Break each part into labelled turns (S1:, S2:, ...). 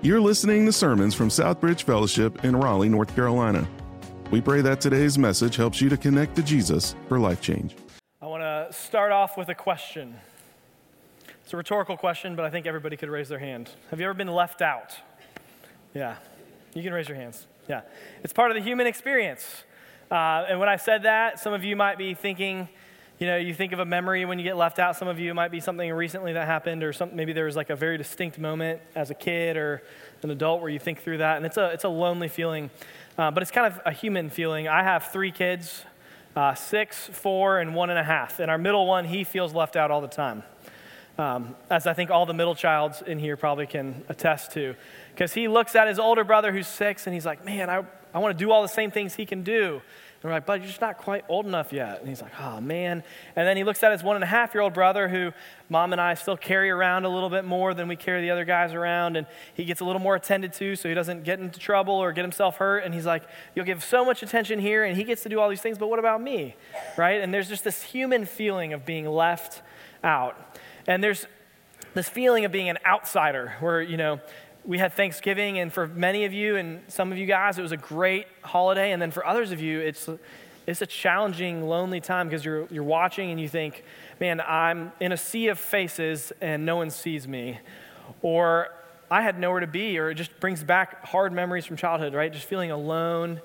S1: You're listening to sermons from Southbridge Fellowship in Raleigh, North Carolina. We pray that today's message helps you to connect to Jesus for life change.
S2: I want to start off with a question. It's a rhetorical question, but I think everybody could raise their hand. Have you ever been left out? Yeah, you can raise your hands. Yeah, it's part of the human experience. Uh, and when I said that, some of you might be thinking, you know, you think of a memory when you get left out. Some of you might be something recently that happened, or some, maybe there was like a very distinct moment as a kid or an adult where you think through that. And it's a, it's a lonely feeling, uh, but it's kind of a human feeling. I have three kids uh, six, four, and one and a half. And our middle one, he feels left out all the time. Um, as I think all the middle childs in here probably can attest to. Because he looks at his older brother who's six and he's like, man, I, I want to do all the same things he can do. And we're like, bud, you're just not quite old enough yet. And he's like, oh, man. And then he looks at his one and a half year old brother, who mom and I still carry around a little bit more than we carry the other guys around. And he gets a little more attended to so he doesn't get into trouble or get himself hurt. And he's like, you'll give so much attention here, and he gets to do all these things, but what about me? Right? And there's just this human feeling of being left out. And there's this feeling of being an outsider where, you know, we had Thanksgiving, and for many of you and some of you guys, it was a great holiday. And then for others of you, it's, it's a challenging, lonely time because you're, you're watching and you think, man, I'm in a sea of faces and no one sees me. Or I had nowhere to be, or it just brings back hard memories from childhood, right? Just feeling alone.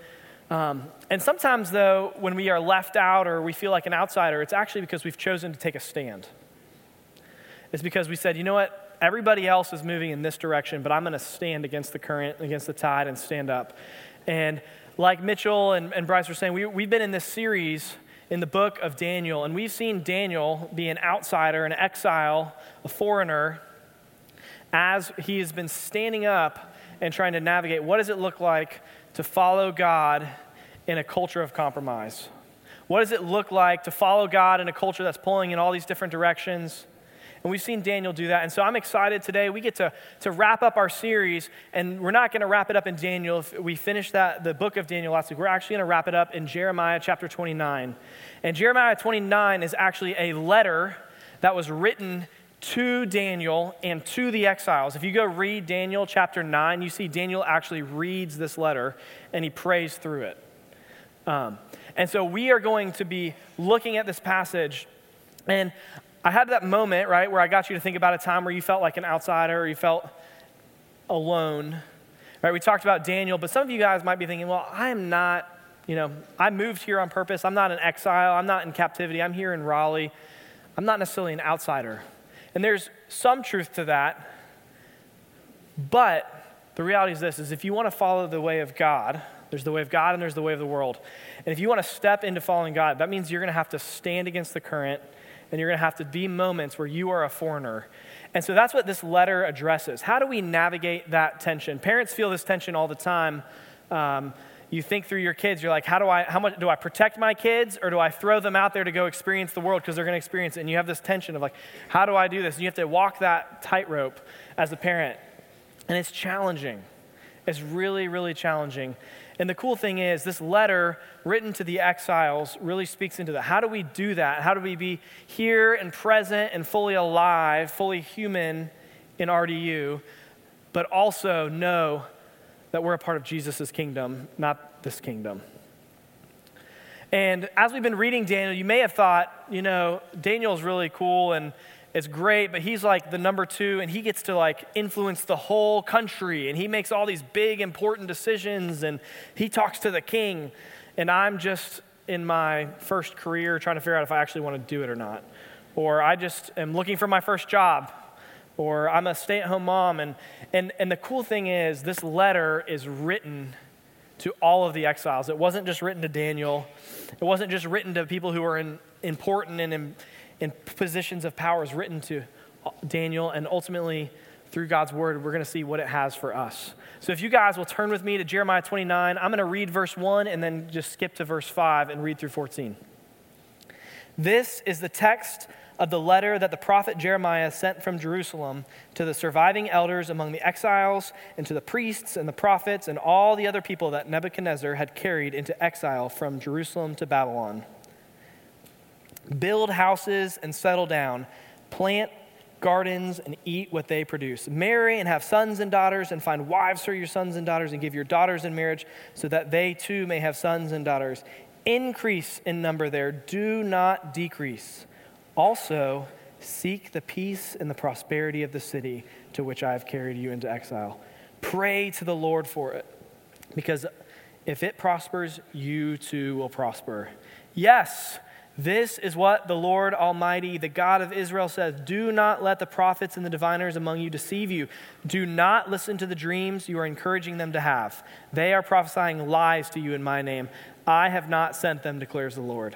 S2: Um, and sometimes, though, when we are left out or we feel like an outsider, it's actually because we've chosen to take a stand. It's because we said, you know what? Everybody else is moving in this direction, but I'm going to stand against the current, against the tide, and stand up. And like Mitchell and, and Bryce were saying, we, we've been in this series in the book of Daniel, and we've seen Daniel be an outsider, an exile, a foreigner, as he has been standing up and trying to navigate what does it look like to follow God in a culture of compromise? What does it look like to follow God in a culture that's pulling in all these different directions? And we've seen Daniel do that. And so I'm excited today. We get to, to wrap up our series, and we're not going to wrap it up in Daniel. If we finished that, the book of Daniel last week, we're actually going to wrap it up in Jeremiah chapter 29. And Jeremiah 29 is actually a letter that was written to Daniel and to the exiles. If you go read Daniel chapter 9, you see Daniel actually reads this letter and he prays through it. Um, and so we are going to be looking at this passage. And I had that moment, right, where I got you to think about a time where you felt like an outsider or you felt alone. Right? We talked about Daniel, but some of you guys might be thinking, well, I am not, you know, I moved here on purpose. I'm not an exile. I'm not in captivity. I'm here in Raleigh. I'm not necessarily an outsider. And there's some truth to that. But the reality is this is if you want to follow the way of God, there's the way of God and there's the way of the world. And if you want to step into following God, that means you're going to have to stand against the current and you're going to have to be moments where you are a foreigner. And so that's what this letter addresses. How do we navigate that tension? Parents feel this tension all the time. Um, you think through your kids, you're like, how do I, how much do I protect my kids or do I throw them out there to go experience the world because they're going to experience it? And you have this tension of like, how do I do this? And you have to walk that tightrope as a parent. And it's challenging. It's really, really challenging. And the cool thing is, this letter written to the exiles really speaks into that. How do we do that? How do we be here and present and fully alive, fully human in RDU, but also know that we're a part of Jesus' kingdom, not this kingdom? And as we've been reading Daniel, you may have thought, you know, Daniel's really cool and it's great, but he's like the number two, and he gets to like influence the whole country, and he makes all these big, important decisions, and he talks to the king. And I'm just in my first career trying to figure out if I actually want to do it or not. Or I just am looking for my first job. Or I'm a stay at home mom. And, and, and the cool thing is, this letter is written to all of the exiles. It wasn't just written to Daniel, it wasn't just written to people who were in, important and in, in positions of power is written to Daniel, and ultimately, through God's word, we're going to see what it has for us. So, if you guys will turn with me to Jeremiah 29, I'm going to read verse 1 and then just skip to verse 5 and read through 14. This is the text of the letter that the prophet Jeremiah sent from Jerusalem to the surviving elders among the exiles, and to the priests and the prophets, and all the other people that Nebuchadnezzar had carried into exile from Jerusalem to Babylon build houses and settle down, plant gardens and eat what they produce. Marry and have sons and daughters, and find wives for your sons and daughters, and give your daughters in marriage, so that they too may have sons and daughters. Increase in number there, do not decrease. Also, seek the peace and the prosperity of the city to which I have carried you into exile. Pray to the Lord for it, because if it prospers, you too will prosper. Yes, this is what the Lord Almighty, the God of Israel, says Do not let the prophets and the diviners among you deceive you. Do not listen to the dreams you are encouraging them to have. They are prophesying lies to you in my name. I have not sent them, declares the Lord.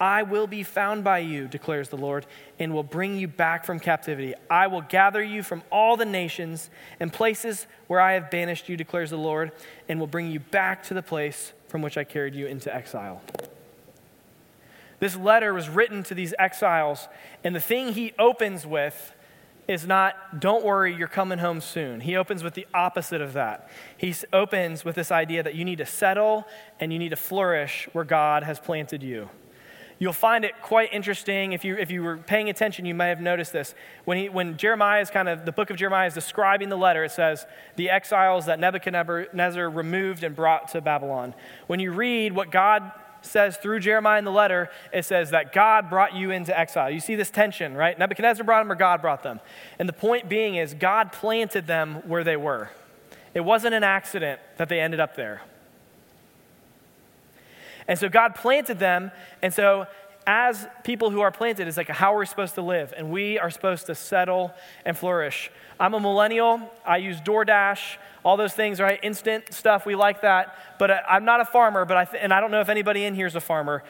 S2: I will be found by you, declares the Lord, and will bring you back from captivity. I will gather you from all the nations and places where I have banished you, declares the Lord, and will bring you back to the place from which I carried you into exile. This letter was written to these exiles, and the thing he opens with is not, don't worry, you're coming home soon. He opens with the opposite of that. He opens with this idea that you need to settle and you need to flourish where God has planted you. You'll find it quite interesting. If you, if you were paying attention, you may have noticed this. When, he, when Jeremiah is kind of, the book of Jeremiah is describing the letter, it says, the exiles that Nebuchadnezzar removed and brought to Babylon. When you read what God says through Jeremiah in the letter, it says that God brought you into exile. You see this tension, right? Nebuchadnezzar brought them or God brought them. And the point being is, God planted them where they were. It wasn't an accident that they ended up there. And so God planted them. And so, as people who are planted, it's like how we're supposed to live. And we are supposed to settle and flourish. I'm a millennial. I use DoorDash, all those things, right? Instant stuff. We like that. But I'm not a farmer, but I th- and I don't know if anybody in here is a farmer.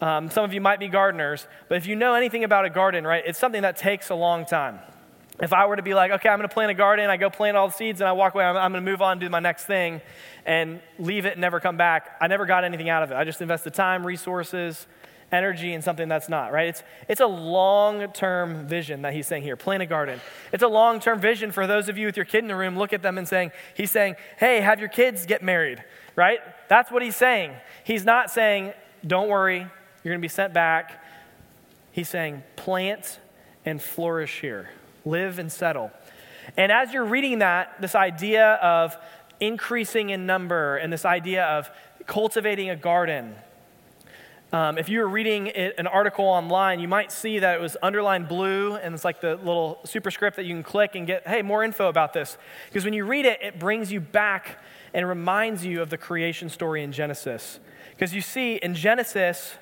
S2: Um, some of you might be gardeners. But if you know anything about a garden, right, it's something that takes a long time. If I were to be like, okay, I'm going to plant a garden, I go plant all the seeds, and I walk away, I'm, I'm going to move on do my next thing and leave it and never come back, I never got anything out of it. I just invested time, resources, energy in something that's not, right? It's, it's a long term vision that he's saying here plant a garden. It's a long term vision for those of you with your kid in the room. Look at them and saying, he's saying, hey, have your kids get married, right? That's what he's saying. He's not saying, don't worry, you're going to be sent back. He's saying, plant and flourish here, live and settle. And as you're reading that, this idea of increasing in number and this idea of cultivating a garden, um, if you were reading it, an article online, you might see that it was underlined blue, and it's like the little superscript that you can click and get, hey, more info about this. Because when you read it, it brings you back and reminds you of the creation story in Genesis. Because you see, in Genesis,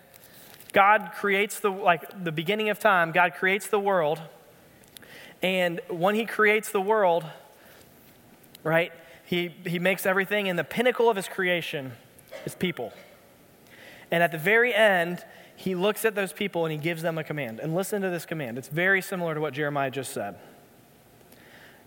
S2: God creates the, like, the beginning of time, God creates the world. And when He creates the world, right, He, he makes everything, and the pinnacle of His creation is people. And at the very end, he looks at those people and he gives them a command. And listen to this command. It's very similar to what Jeremiah just said.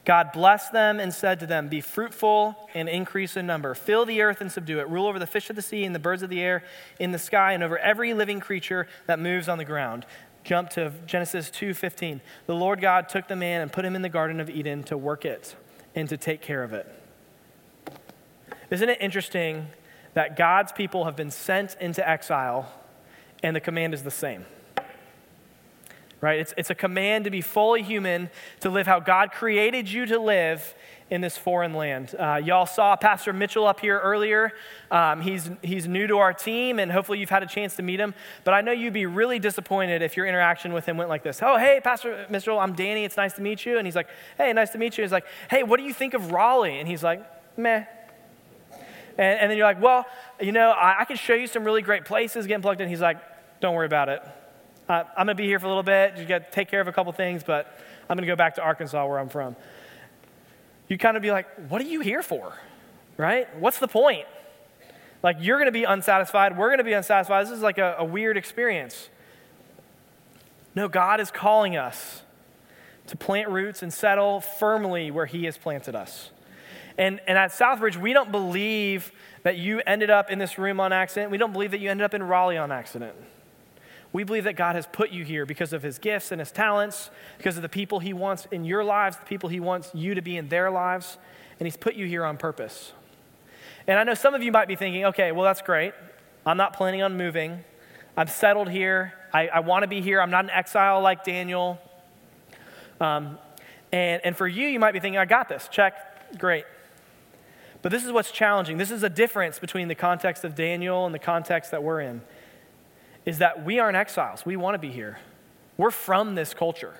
S2: God blessed them and said to them, Be fruitful and increase in number. Fill the earth and subdue it. Rule over the fish of the sea and the birds of the air in the sky and over every living creature that moves on the ground. Jump to Genesis 2:15. The Lord God took the man and put him in the garden of Eden to work it and to take care of it. Isn't it interesting that God's people have been sent into exile, and the command is the same. Right? It's, it's a command to be fully human, to live how God created you to live in this foreign land. Uh, y'all saw Pastor Mitchell up here earlier. Um, he's, he's new to our team, and hopefully you've had a chance to meet him. But I know you'd be really disappointed if your interaction with him went like this Oh, hey, Pastor Mitchell, I'm Danny. It's nice to meet you. And he's like, Hey, nice to meet you. He's like, Hey, what do you think of Raleigh? And he's like, Meh. And, and then you're like, well, you know, I, I, can show you some really great places getting plugged in. He's like, don't worry about it. Uh, I'm going to be here for a little bit. You got to take care of a couple things, but I'm going to go back to Arkansas where I'm from. You kind of be like, what are you here for? Right? What's the point? Like, you're going to be unsatisfied. We're going to be unsatisfied. This is like a, a weird experience. No, God is calling us to plant roots and settle firmly where He has planted us. And, and at Southbridge, we don't believe that you ended up in this room on accident. We don't believe that you ended up in Raleigh on accident. We believe that God has put you here because of his gifts and his talents, because of the people he wants in your lives, the people he wants you to be in their lives, and he's put you here on purpose. And I know some of you might be thinking, okay, well, that's great. I'm not planning on moving. I'm settled here. I, I want to be here. I'm not an exile like Daniel. Um, and, and for you, you might be thinking, I got this. Check. Great. But this is what's challenging. This is a difference between the context of Daniel and the context that we're in. Is that we aren't exiles. We want to be here. We're from this culture.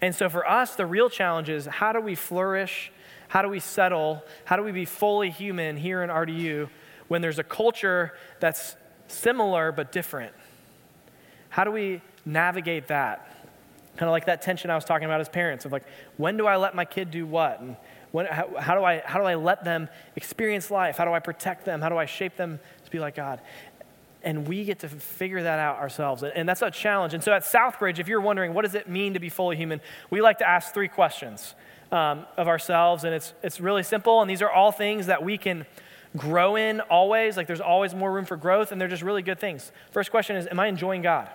S2: And so for us, the real challenge is how do we flourish? How do we settle? How do we be fully human here in RDU when there's a culture that's similar but different? How do we navigate that? Kind of like that tension I was talking about as parents of like, when do I let my kid do what? And when, how, how, do I, how do I let them experience life? How do I protect them? How do I shape them to be like God? And we get to figure that out ourselves. And that's a challenge. And so at Southbridge, if you're wondering, what does it mean to be fully human? We like to ask three questions um, of ourselves. And it's, it's really simple. And these are all things that we can grow in always. Like there's always more room for growth. And they're just really good things. First question is, am I enjoying God?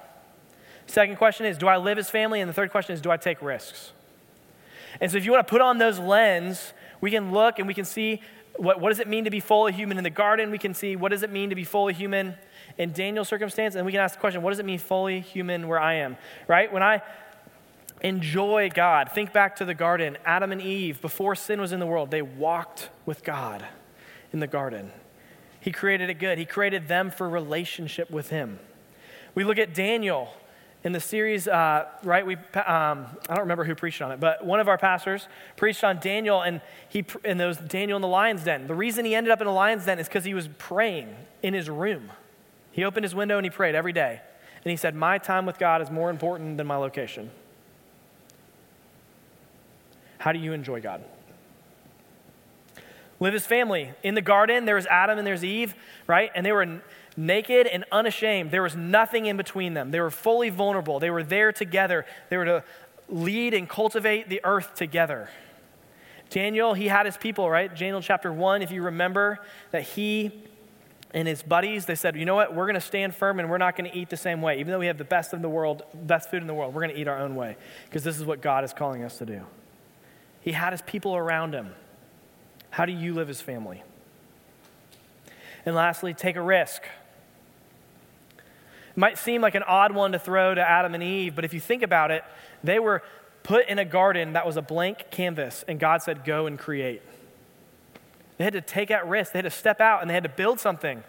S2: Second question is, do I live as family? And the third question is, do I take risks? And so if you want to put on those lens, we can look and we can see what, what does it mean to be fully human in the garden? We can see what does it mean to be fully human in Daniel's circumstance? And we can ask the question, what does it mean fully human where I am? Right? When I enjoy God, think back to the garden. Adam and Eve, before sin was in the world, they walked with God in the garden. He created it good. He created them for relationship with Him. We look at Daniel in the series, uh, right? We, um, I don't remember who preached on it, but one of our pastors preached on Daniel, and he and those Daniel in the lion's den. The reason he ended up in the lion's den is because he was praying in his room. He opened his window and he prayed every day, and he said, "My time with God is more important than my location." How do you enjoy God? Live as family. In the garden, there was Adam and there's Eve, right? And they were naked and unashamed. There was nothing in between them. They were fully vulnerable. They were there together. They were to lead and cultivate the earth together. Daniel, he had his people, right? Daniel chapter 1, if you remember, that he and his buddies, they said, you know what? We're going to stand firm and we're not going to eat the same way. Even though we have the best in the world, best food in the world, we're going to eat our own way because this is what God is calling us to do. He had his people around him. How do you live as family? And lastly, take a risk It might seem like an odd one to throw to Adam and Eve, but if you think about it, they were put in a garden that was a blank canvas, and God said, Go and create. They had to take that risk, they had to step out, and they had to build something.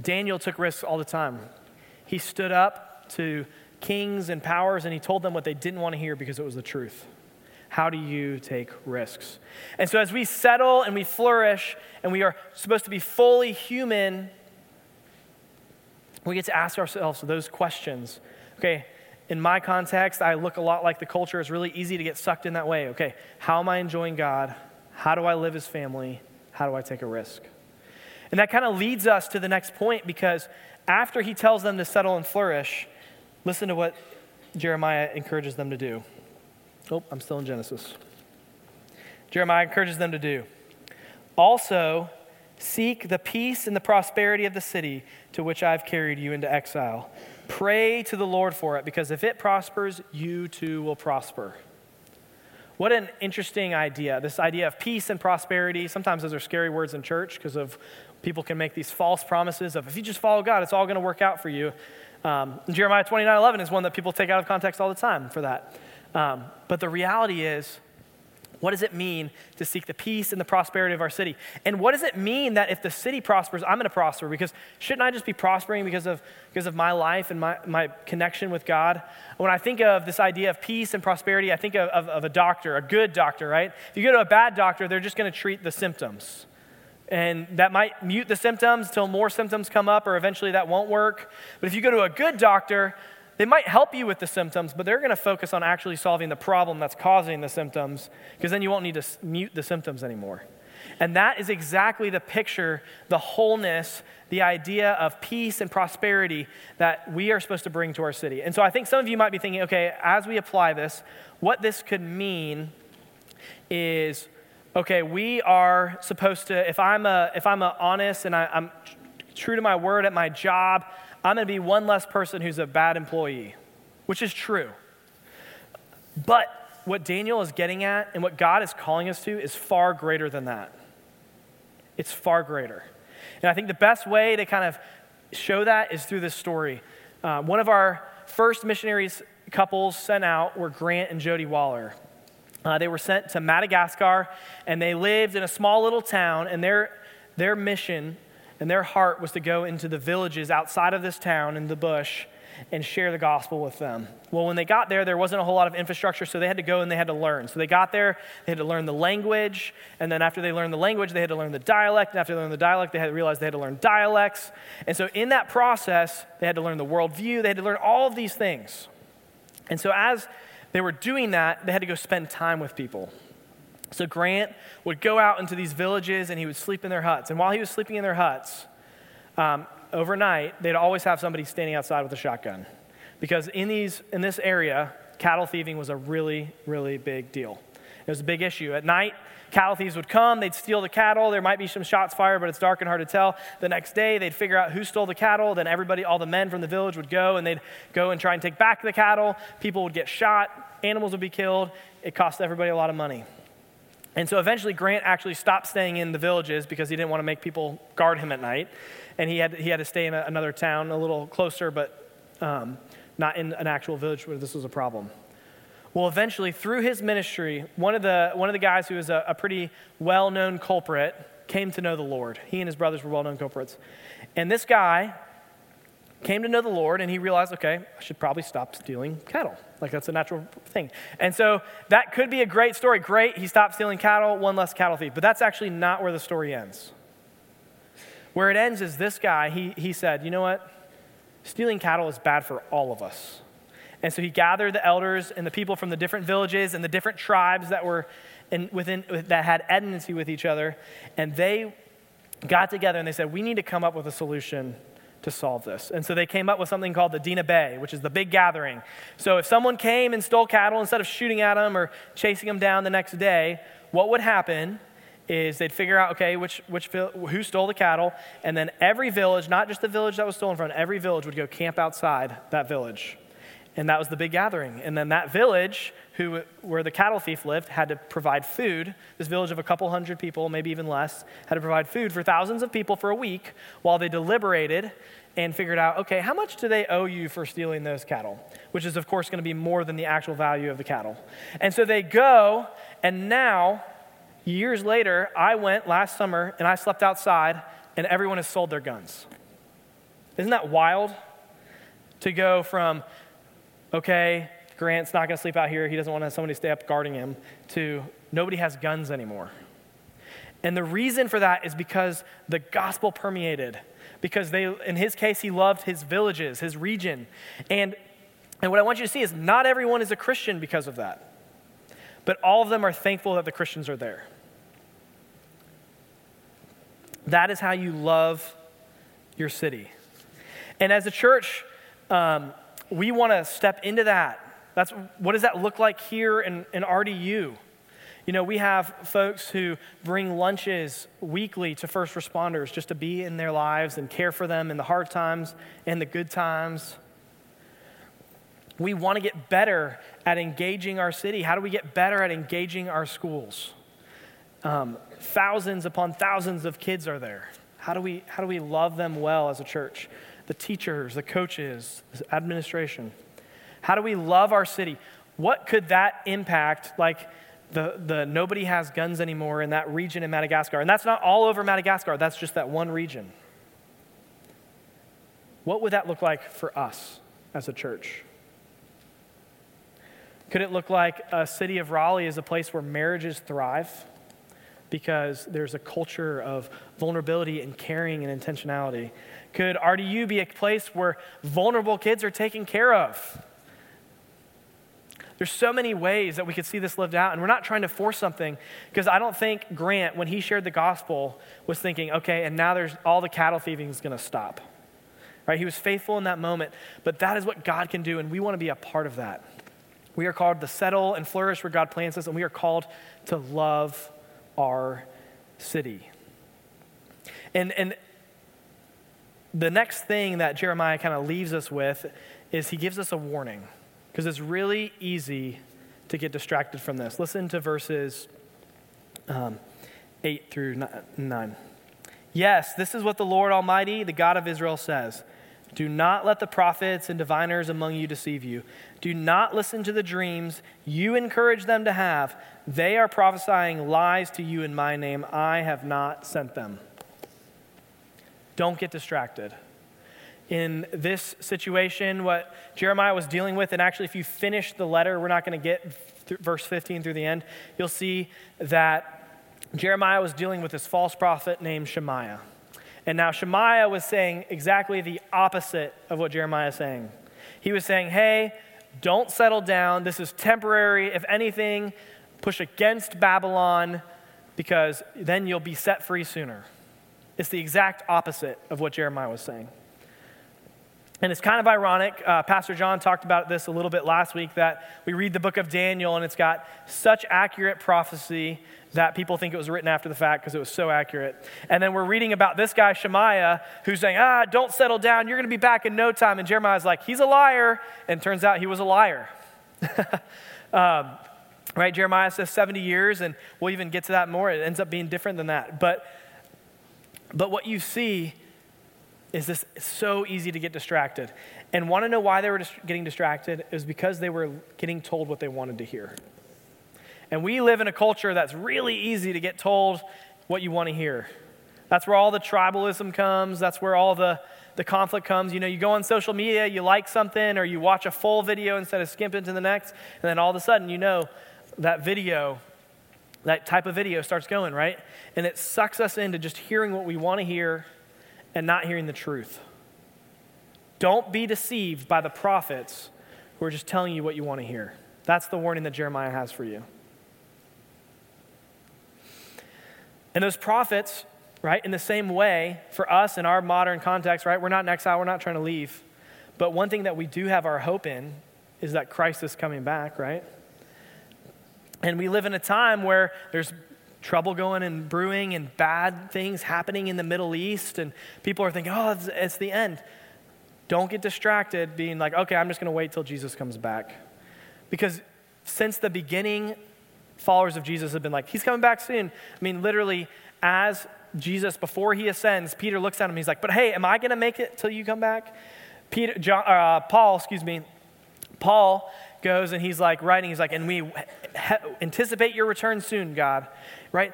S2: Daniel took risks all the time. He stood up to kings and powers, and he told them what they didn't want to hear because it was the truth. How do you take risks? And so, as we settle and we flourish, and we are supposed to be fully human we get to ask ourselves those questions. Okay, in my context, I look a lot like the culture. It's really easy to get sucked in that way. Okay, how am I enjoying God? How do I live as family? How do I take a risk? And that kind of leads us to the next point because after he tells them to settle and flourish, listen to what Jeremiah encourages them to do. Oh, I'm still in Genesis. Jeremiah encourages them to do. Also, Seek the peace and the prosperity of the city to which I've carried you into exile. Pray to the Lord for it, because if it prospers, you too will prosper. What an interesting idea. This idea of peace and prosperity. Sometimes those are scary words in church because of people can make these false promises of if you just follow God, it's all going to work out for you. Um, Jeremiah 29 11 is one that people take out of context all the time for that. Um, but the reality is, what does it mean to seek the peace and the prosperity of our city? And what does it mean that if the city prospers, I'm going to prosper? Because shouldn't I just be prospering because of, because of my life and my, my connection with God? When I think of this idea of peace and prosperity, I think of, of, of a doctor, a good doctor, right? If you go to a bad doctor, they're just going to treat the symptoms. And that might mute the symptoms till more symptoms come up, or eventually that won't work. But if you go to a good doctor, they might help you with the symptoms, but they're going to focus on actually solving the problem that's causing the symptoms, because then you won't need to mute the symptoms anymore. And that is exactly the picture, the wholeness, the idea of peace and prosperity that we are supposed to bring to our city. And so I think some of you might be thinking, okay, as we apply this, what this could mean is okay, we are supposed to, if I'm, a, if I'm a honest and I, I'm true to my word at my job, I'm going to be one less person who's a bad employee, which is true. But what Daniel is getting at and what God is calling us to is far greater than that. It's far greater. And I think the best way to kind of show that is through this story. Uh, one of our first missionaries couples sent out were Grant and Jody Waller. Uh, they were sent to Madagascar, and they lived in a small little town, and their, their mission and their heart was to go into the villages outside of this town in the bush and share the gospel with them. Well, when they got there, there wasn't a whole lot of infrastructure, so they had to go and they had to learn. So they got there, they had to learn the language, and then after they learned the language, they had to learn the dialect, and after they learned the dialect, they had to realize they had to learn dialects. And so in that process, they had to learn the worldview, they had to learn all of these things. And so as they were doing that, they had to go spend time with people. So Grant would go out into these villages and he would sleep in their huts. And while he was sleeping in their huts, um, overnight, they'd always have somebody standing outside with a shotgun. Because in, these, in this area, cattle thieving was a really, really big deal. It was a big issue. At night, cattle thieves would come, they'd steal the cattle. There might be some shots fired, but it's dark and hard to tell. The next day, they'd figure out who stole the cattle. Then everybody, all the men from the village would go and they'd go and try and take back the cattle. People would get shot, animals would be killed. It cost everybody a lot of money. And so eventually, Grant actually stopped staying in the villages because he didn't want to make people guard him at night. And he had, he had to stay in a, another town a little closer, but um, not in an actual village where this was a problem. Well, eventually, through his ministry, one of the, one of the guys who was a, a pretty well known culprit came to know the Lord. He and his brothers were well known culprits. And this guy came to know the Lord and he realized, okay, I should probably stop stealing cattle. Like that's a natural thing. And so that could be a great story. Great, he stopped stealing cattle, one less cattle thief. But that's actually not where the story ends. Where it ends is this guy, he, he said, you know what? Stealing cattle is bad for all of us. And so he gathered the elders and the people from the different villages and the different tribes that were in, within, that had enmity with each other, and they got together and they said, we need to come up with a solution to solve this. And so they came up with something called the Dinabe, which is the big gathering. So if someone came and stole cattle, instead of shooting at them or chasing them down the next day, what would happen is they'd figure out, okay, which, which, who stole the cattle, and then every village, not just the village that was stolen from, every village would go camp outside that village. And that was the big gathering. And then that village, who, where the cattle thief lived, had to provide food. This village of a couple hundred people, maybe even less, had to provide food for thousands of people for a week while they deliberated and figured out, okay, how much do they owe you for stealing those cattle? Which is, of course, going to be more than the actual value of the cattle. And so they go, and now, years later, I went last summer and I slept outside, and everyone has sold their guns. Isn't that wild? To go from okay, Grant's not going to sleep out here. He doesn't want to have somebody stay up guarding him, to nobody has guns anymore. And the reason for that is because the gospel permeated. Because they, in his case, he loved his villages, his region. And, and what I want you to see is not everyone is a Christian because of that. But all of them are thankful that the Christians are there. That is how you love your city. And as a church, um, we want to step into that. That's, what does that look like here in, in RDU? You know, we have folks who bring lunches weekly to first responders just to be in their lives and care for them in the hard times and the good times. We want to get better at engaging our city. How do we get better at engaging our schools? Um, thousands upon thousands of kids are there. How do, we, how do we love them well as a church? the teachers, the coaches, the administration? How do we love our city? What could that impact, like the, the nobody has guns anymore in that region in Madagascar? And that's not all over Madagascar, that's just that one region. What would that look like for us as a church? Could it look like a city of Raleigh is a place where marriages thrive because there's a culture of vulnerability and caring and intentionality? Could RDU be a place where vulnerable kids are taken care of? There's so many ways that we could see this lived out, and we're not trying to force something because I don't think Grant, when he shared the gospel, was thinking, okay, and now there's all the cattle thieving is going to stop. Right? He was faithful in that moment, but that is what God can do, and we want to be a part of that. We are called to settle and flourish where God plants us, and we are called to love our city. And, and the next thing that Jeremiah kind of leaves us with is he gives us a warning because it's really easy to get distracted from this. Listen to verses um, 8 through 9. Yes, this is what the Lord Almighty, the God of Israel, says. Do not let the prophets and diviners among you deceive you. Do not listen to the dreams you encourage them to have. They are prophesying lies to you in my name. I have not sent them. Don't get distracted. In this situation, what Jeremiah was dealing with, and actually, if you finish the letter, we're not going to get verse 15 through the end, you'll see that Jeremiah was dealing with this false prophet named Shemaiah. And now Shemaiah was saying exactly the opposite of what Jeremiah is saying. He was saying, hey, don't settle down. This is temporary. If anything, push against Babylon because then you'll be set free sooner. It's the exact opposite of what Jeremiah was saying. And it's kind of ironic. Uh, Pastor John talked about this a little bit last week that we read the book of Daniel and it's got such accurate prophecy that people think it was written after the fact because it was so accurate. And then we're reading about this guy, Shemaiah, who's saying, Ah, don't settle down. You're going to be back in no time. And Jeremiah's like, He's a liar. And turns out he was a liar. um, right? Jeremiah says 70 years, and we'll even get to that more. It ends up being different than that. But, but what you see is this so easy to get distracted. And want to know why they were getting distracted? It was because they were getting told what they wanted to hear. And we live in a culture that's really easy to get told what you want to hear. That's where all the tribalism comes. That's where all the, the conflict comes. You know, you go on social media, you like something, or you watch a full video instead of skimping to the next, and then all of a sudden, you know, that video, that type of video starts going, right? And it sucks us into just hearing what we want to hear and not hearing the truth. Don't be deceived by the prophets who are just telling you what you want to hear. That's the warning that Jeremiah has for you. And those prophets, right, in the same way, for us in our modern context, right, we're not in exile, we're not trying to leave. But one thing that we do have our hope in is that Christ is coming back, right? And we live in a time where there's trouble going and brewing and bad things happening in the Middle East, and people are thinking, oh, it's, it's the end. Don't get distracted being like, okay, I'm just going to wait till Jesus comes back. Because since the beginning followers of Jesus have been like, he's coming back soon. I mean, literally, as Jesus, before he ascends, Peter looks at him, he's like, but hey, am I going to make it till you come back? Peter, John, uh, Paul, excuse me, Paul goes and he's like writing, he's like, and we anticipate your return soon, God, right?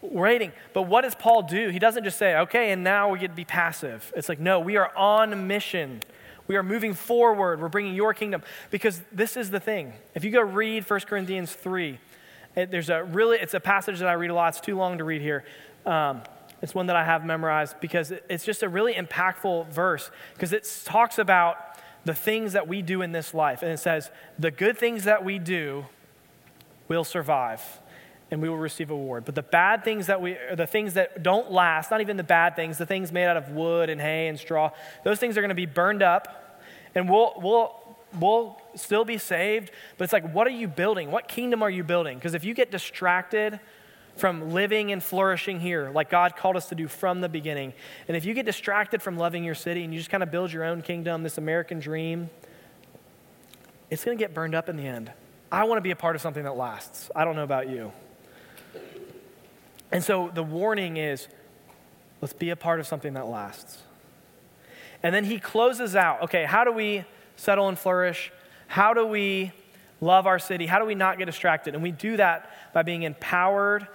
S2: Waiting. But what does Paul do? He doesn't just say, okay, and now we get to be passive. It's like, no, we are on mission. We are moving forward. We're bringing your kingdom. Because this is the thing. If you go read 1 Corinthians 3, it, there's a really, it's a passage that I read a lot. It's too long to read here. Um, it's one that I have memorized because it, it's just a really impactful verse because it talks about the things that we do in this life. And it says, the good things that we do will survive and we will receive a reward. But the bad things that we, the things that don't last, not even the bad things, the things made out of wood and hay and straw, those things are going to be burned up and we'll, we'll, we'll still be saved, but it's like, what are you building? What kingdom are you building? Because if you get distracted from living and flourishing here, like God called us to do from the beginning, and if you get distracted from loving your city and you just kind of build your own kingdom, this American dream, it's going to get burned up in the end. I want to be a part of something that lasts. I don't know about you. And so the warning is let's be a part of something that lasts. And then he closes out okay, how do we settle and flourish? How do we love our city? How do we not get distracted? And we do that by being empowered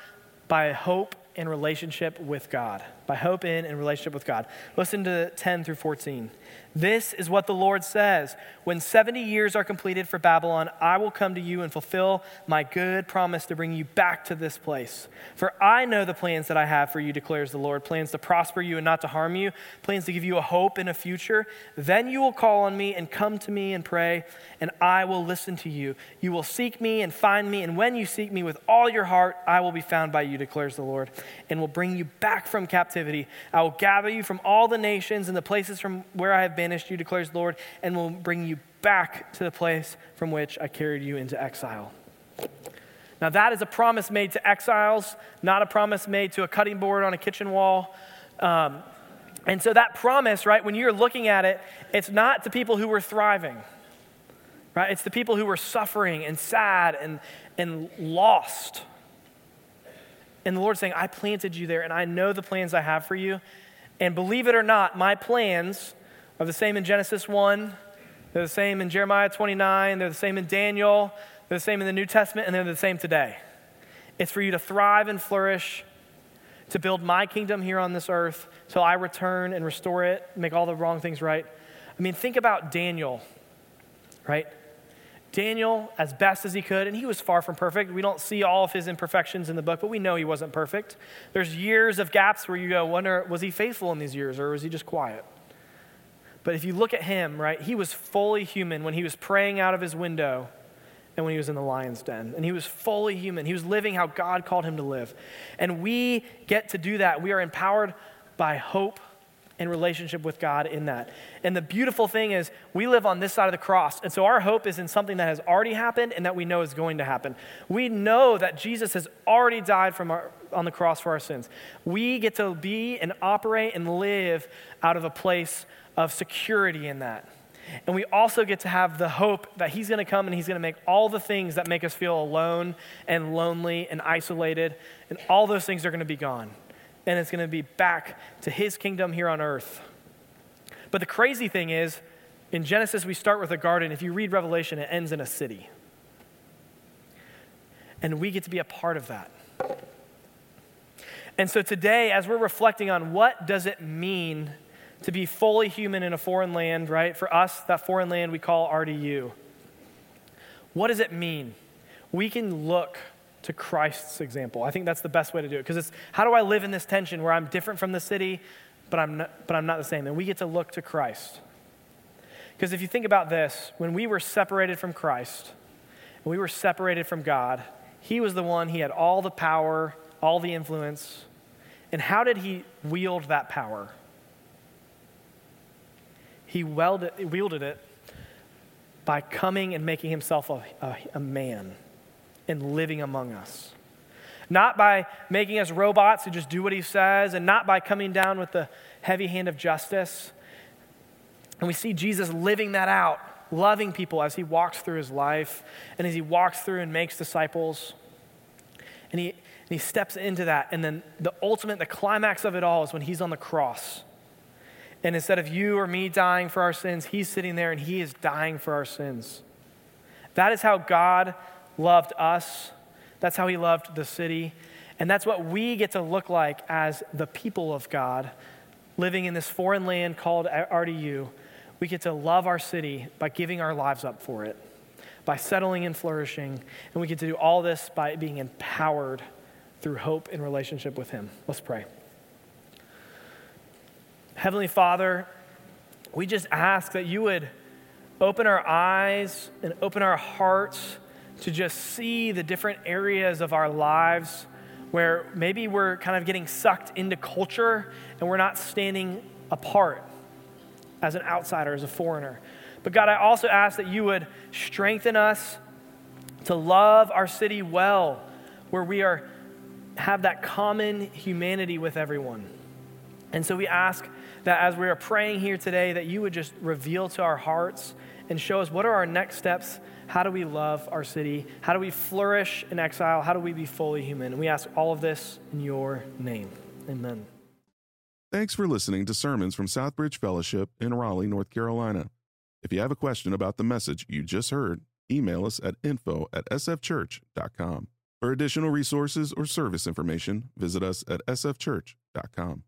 S2: by hope in relationship with God. By hope in and relationship with God. Listen to 10 through 14. This is what the Lord says When 70 years are completed for Babylon, I will come to you and fulfill my good promise to bring you back to this place. For I know the plans that I have for you, declares the Lord plans to prosper you and not to harm you, plans to give you a hope and a future. Then you will call on me and come to me and pray, and I will listen to you. You will seek me and find me, and when you seek me with all your heart, I will be found by you, declares the Lord, and will bring you back from captivity. I will gather you from all the nations and the places from where I have banished you, declares the Lord, and will bring you back to the place from which I carried you into exile. Now, that is a promise made to exiles, not a promise made to a cutting board on a kitchen wall. Um, and so, that promise, right, when you're looking at it, it's not to people who were thriving, right? It's the people who were suffering and sad and, and lost. And the Lord's saying, I planted you there, and I know the plans I have for you. And believe it or not, my plans are the same in Genesis 1, they're the same in Jeremiah 29, they're the same in Daniel, they're the same in the New Testament, and they're the same today. It's for you to thrive and flourish, to build my kingdom here on this earth till I return and restore it, make all the wrong things right. I mean, think about Daniel, right? Daniel, as best as he could, and he was far from perfect. We don't see all of his imperfections in the book, but we know he wasn't perfect. There's years of gaps where you go, wonder, was he faithful in these years or was he just quiet? But if you look at him, right, he was fully human when he was praying out of his window and when he was in the lion's den. And he was fully human. He was living how God called him to live. And we get to do that. We are empowered by hope and relationship with God in that. And the beautiful thing is, we live on this side of the cross. And so our hope is in something that has already happened and that we know is going to happen. We know that Jesus has already died from our, on the cross for our sins. We get to be and operate and live out of a place of security in that. And we also get to have the hope that He's going to come and He's going to make all the things that make us feel alone and lonely and isolated, and all those things are going to be gone. And it's going to be back to His kingdom here on earth. But the crazy thing is, in Genesis, we start with a garden. If you read Revelation, it ends in a city. And we get to be a part of that. And so today, as we're reflecting on what does it mean to be fully human in a foreign land, right? For us, that foreign land we call RDU. What does it mean? We can look to Christ's example. I think that's the best way to do it because it's how do I live in this tension where I'm different from the city, but I'm not, but I'm not the same? And we get to look to Christ. Because if you think about this, when we were separated from Christ, we were separated from God, He was the one, He had all the power, all the influence. And how did He wield that power? He wielded it by coming and making himself a, a, a, man and living among us. Not by making us robots who just do what he says, and not by coming down with the heavy hand of justice. And we see Jesus living that out, loving people as he walks through his life and as he walks through and makes disciples. And he, and he steps into that. And then the ultimate, the climax of it all is when he's on the cross and instead of you or me dying for our sins, he's sitting there and he is dying for our sins. That is how God loved us. That's how he loved the city. And that's what we get to look like as the people of God living in this foreign land called RDU. We get to love our city by giving our lives up for it, by settling and flourishing. And we get to do all this by being empowered through hope in relationship with him. Let's pray. Heavenly Father, we just ask that you would open our eyes and open our hearts to just see the different areas of our lives where maybe we're kind of getting sucked into culture and we're not standing apart as an outsider, as a foreigner. But God, I also ask that you would strengthen us to love our city well, where we are have that common humanity with everyone. And so we ask that as we are praying here today, that you would just reveal to our hearts and show us what are our next steps. How do we love our city? How do we flourish in exile? How do we be fully human? And we ask all of this in your name. Amen.
S1: Thanks for listening to sermons from Southbridge Fellowship in Raleigh, North Carolina. If you have a question about the message you just heard, email us at info at sfchurch.com. For additional resources or service information, visit us at sfchurch.com.